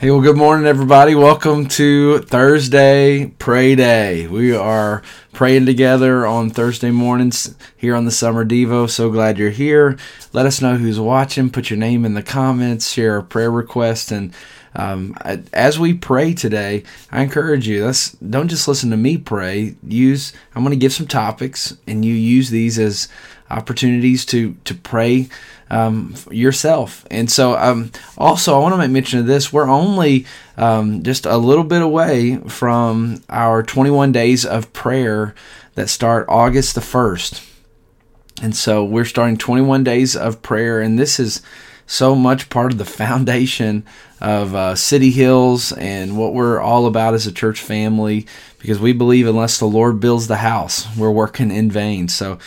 Hey, well, good morning, everybody. Welcome to Thursday Pray Day. We are praying together on Thursday mornings here on the Summer Devo. So glad you're here. Let us know who's watching. Put your name in the comments, share a prayer request, and um, as we pray today, I encourage you. Let's don't just listen to me pray. Use I'm going to give some topics, and you use these as opportunities to to pray um, yourself. And so, um, also, I want to make mention of this. We're only um, just a little bit away from our 21 days of prayer that start August the 1st. And so, we're starting 21 days of prayer, and this is so much part of the foundation of uh, City Hills and what we're all about as a church family because we believe unless the Lord builds the house, we're working in vain. So,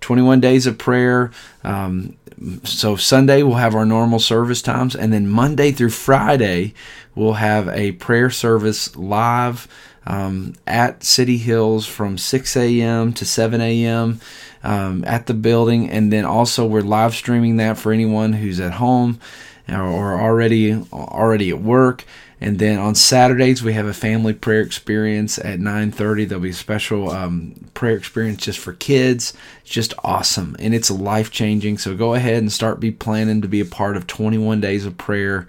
21 days of prayer. Um, so Sunday we'll have our normal service times, and then Monday through Friday we'll have a prayer service live um, at City Hills from 6 a.m. to 7 a.m. Um, at the building, and then also we're live streaming that for anyone who's at home or already already at work. And then on Saturdays we have a family prayer experience at 9:30. There'll be a special um, prayer experience just for kids. It's just awesome and it's life changing. So go ahead and start be planning to be a part of 21 days of prayer.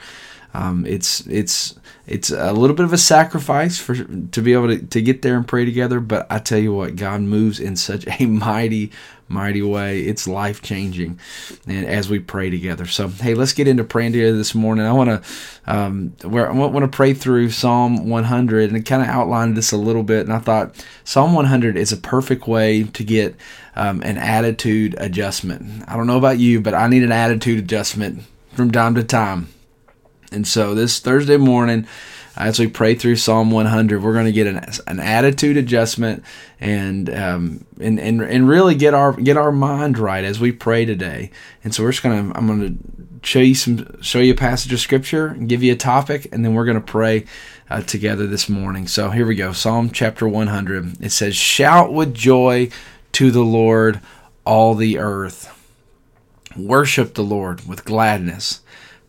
Um, it's it's it's a little bit of a sacrifice for to be able to, to get there and pray together, but I tell you what, God moves in such a mighty, mighty way. It's life changing, and as we pray together. So hey, let's get into praying together this morning. I want to um, where I want to pray through Psalm 100 and kind of outline this a little bit. And I thought Psalm 100 is a perfect way to get um, an attitude adjustment. I don't know about you, but I need an attitude adjustment from time to time. And so this Thursday morning, as we pray through Psalm 100, we're going to get an, an attitude adjustment and, um, and and and really get our get our mind right as we pray today. And so we're just going to I'm going to show you some show you a passage of scripture and give you a topic, and then we're going to pray uh, together this morning. So here we go, Psalm chapter 100. It says, "Shout with joy to the Lord, all the earth. Worship the Lord with gladness."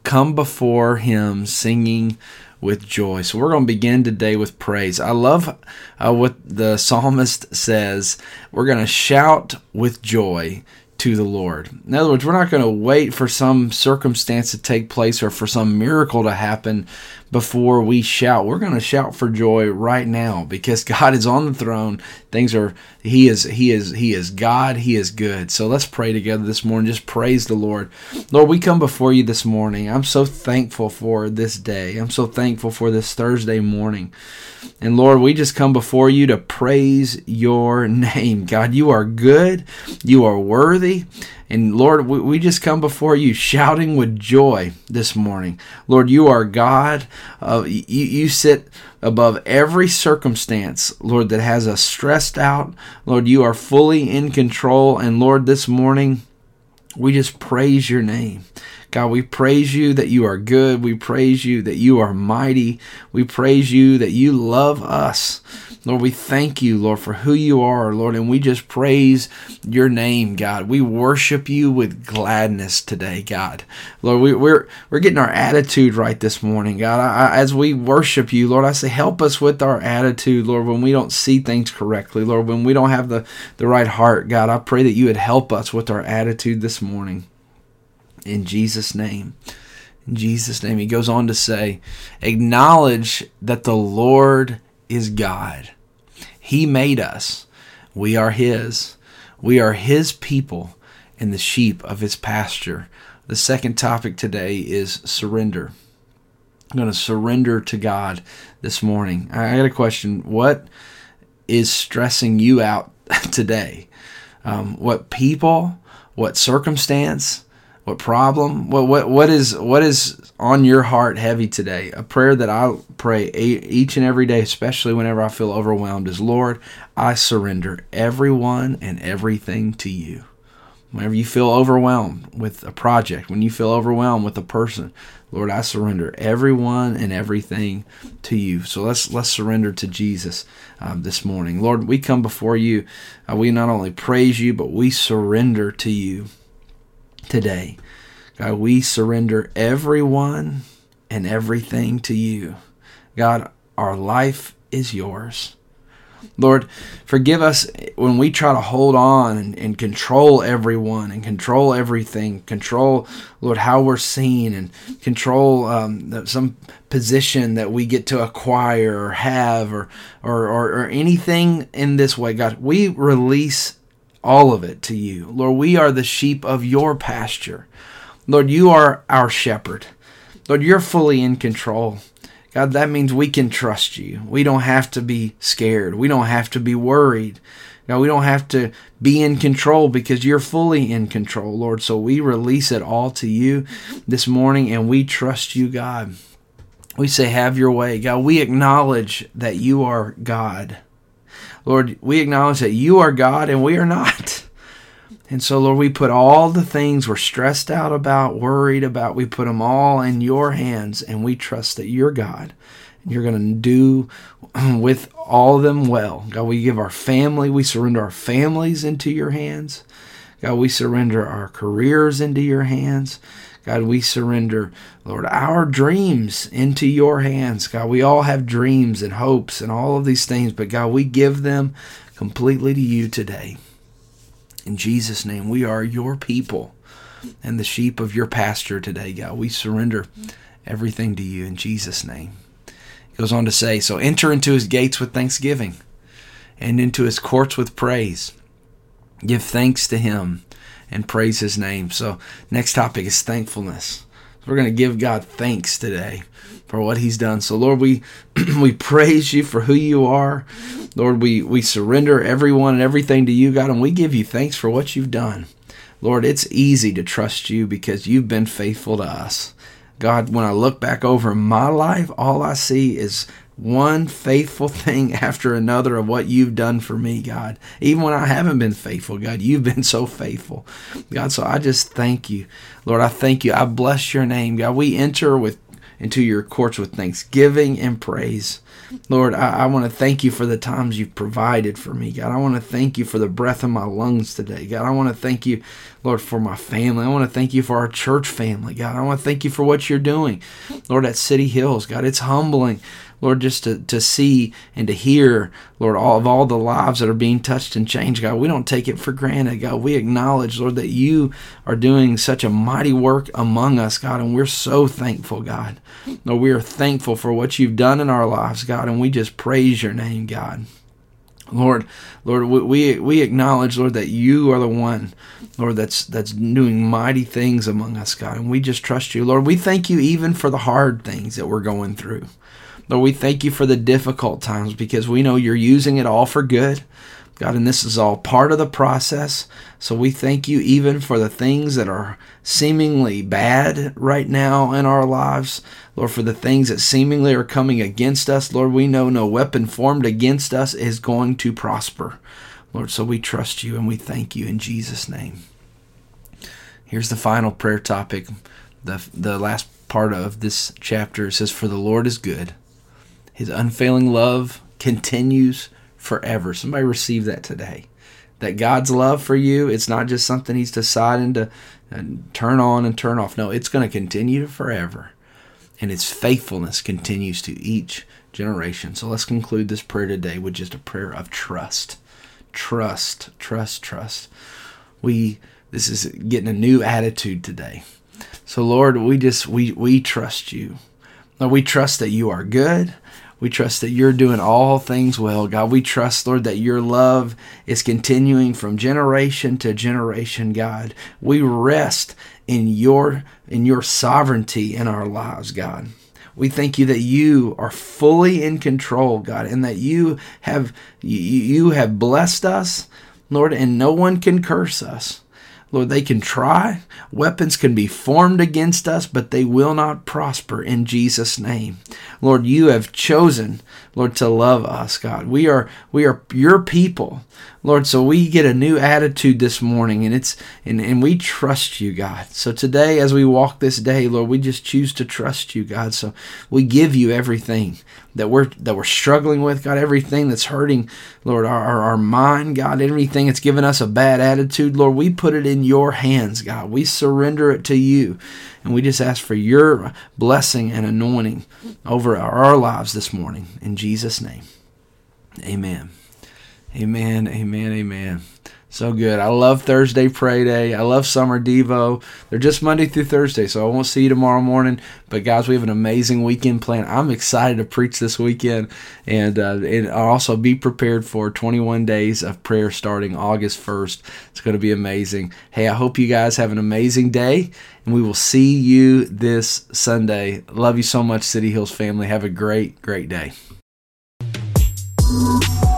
Come before him singing with joy. So we're going to begin today with praise. I love uh, what the psalmist says. We're going to shout with joy to the Lord. In other words, we're not going to wait for some circumstance to take place or for some miracle to happen before we shout. We're going to shout for joy right now because God is on the throne. Things are he is he is he is God, he is good. So let's pray together this morning. Just praise the Lord. Lord, we come before you this morning. I'm so thankful for this day. I'm so thankful for this Thursday morning. And Lord, we just come before you to praise your name. God, you are good. You are worthy. And Lord, we, we just come before you shouting with joy this morning. Lord, you are God. Uh, you, you sit above every circumstance, Lord, that has us stressed out. Lord, you are fully in control. And Lord, this morning, we just praise your name. God, we praise you that you are good. We praise you that you are mighty. We praise you that you love us. Lord, we thank you, Lord, for who you are, Lord, and we just praise your name, God. We worship you with gladness today, God. Lord, we, are we're, we're getting our attitude right this morning, God. I, I, as we worship you, Lord, I say, help us with our attitude, Lord, when we don't see things correctly, Lord, when we don't have the, the right heart, God. I pray that you would help us with our attitude this morning in Jesus' name. In Jesus' name. He goes on to say, Acknowledge that the Lord is God. He made us. We are His. We are His people and the sheep of His pasture. The second topic today is surrender. I'm going to surrender to God this morning. I got a question. What is stressing you out today? Um, what people, what circumstance, what problem? What what what is what is on your heart heavy today? A prayer that I pray each and every day, especially whenever I feel overwhelmed, is Lord, I surrender everyone and everything to you. Whenever you feel overwhelmed with a project, when you feel overwhelmed with a person, Lord, I surrender everyone and everything to you. So let's let's surrender to Jesus um, this morning, Lord. We come before you. Uh, we not only praise you, but we surrender to you today. God, we surrender everyone and everything to you. God, our life is yours. Lord, forgive us when we try to hold on and, and, control everyone and control everything, control, Lord, how we're seen and control um, the, some position that we get to acquire or have or, or, or, or anything in this way. God, we release all of it to you. Lord, we are the sheep of your pasture. Lord, you are our shepherd. Lord, you're fully in control. God, that means we can trust you. We don't have to be scared. We don't have to be worried. God, we don't have to be in control because you're fully in control, Lord. So we release it all to you this morning and we trust you, God. We say, Have your way. God, we acknowledge that you are God. Lord, we acknowledge that you are God and we are not. And so, Lord, we put all the things we're stressed out about, worried about, we put them all in your hands, and we trust that you're God. And you're going to do with all of them well. God, we give our family, we surrender our families into your hands. God, we surrender our careers into your hands. God, we surrender, Lord, our dreams into your hands. God, we all have dreams and hopes and all of these things, but God, we give them completely to you today. In Jesus' name, we are your people and the sheep of your pasture today, God. We surrender everything to you in Jesus' name. He goes on to say, So enter into his gates with thanksgiving and into his courts with praise. Give thanks to him and praise his name. So, next topic is thankfulness. We're going to give God thanks today for what he's done. So Lord, we we praise you for who you are. Lord, we we surrender everyone and everything to you, God, and we give you thanks for what you've done. Lord, it's easy to trust you because you've been faithful to us. God, when I look back over my life, all I see is one faithful thing after another of what you've done for me, God. Even when I haven't been faithful, God, you've been so faithful. God, so I just thank you. Lord, I thank you. I bless your name, God. We enter with into your courts with thanksgiving and praise. Lord, I, I want to thank you for the times you've provided for me, God. I want to thank you for the breath in my lungs today, God. I want to thank you, Lord, for my family. I want to thank you for our church family, God. I want to thank you for what you're doing, Lord, at City Hills, God. It's humbling, Lord, just to, to see and to hear, Lord, all of all the lives that are being touched and changed, God. We don't take it for granted, God. We acknowledge, Lord, that you are doing such a mighty work among us, God, and we're so thankful, God. Lord, we are thankful for what you've done in our lives, God, and we just praise your name, God. Lord, Lord, we we acknowledge, Lord, that you are the one, Lord, that's that's doing mighty things among us, God, and we just trust you, Lord. We thank you even for the hard things that we're going through. Lord, we thank you for the difficult times because we know you're using it all for good. God, and this is all part of the process. So we thank you even for the things that are seemingly bad right now in our lives. Lord, for the things that seemingly are coming against us. Lord, we know no weapon formed against us is going to prosper. Lord, so we trust you and we thank you in Jesus' name. Here's the final prayer topic, the, the last part of this chapter. It says, For the Lord is good his unfailing love continues forever. Somebody receive that today. That God's love for you, it's not just something He's deciding to uh, turn on and turn off. No, it's going to continue forever. And His faithfulness continues to each generation. So let's conclude this prayer today with just a prayer of trust. Trust, trust, trust. We this is getting a new attitude today. So Lord, we just we we trust you. Lord, we trust that you are good. We trust that you're doing all things well, God. We trust, Lord, that your love is continuing from generation to generation, God. We rest in your in your sovereignty in our lives, God. We thank you that you are fully in control, God, and that you have you, you have blessed us, Lord, and no one can curse us. Lord, they can try. Weapons can be formed against us, but they will not prosper in Jesus' name. Lord, you have chosen Lord, to love us, God. We are we are your people. Lord, so we get a new attitude this morning and it's and, and we trust you, God. So today as we walk this day, Lord, we just choose to trust you, God. So we give you everything that we're that we're struggling with, God, everything that's hurting, Lord, our, our, our mind, God, everything that's given us a bad attitude, Lord, we put it in your hands, God. We surrender it to you. And we just ask for your blessing and anointing over our lives this morning. In Jesus' name. Amen. Amen, amen, amen. So good. I love Thursday Pray Day. I love Summer Devo. They're just Monday through Thursday, so I won't see you tomorrow morning. But guys, we have an amazing weekend plan. I'm excited to preach this weekend, and uh, and also be prepared for 21 days of prayer starting August 1st. It's going to be amazing. Hey, I hope you guys have an amazing day, and we will see you this Sunday. Love you so much, City Hills family. Have a great, great day. Thank you.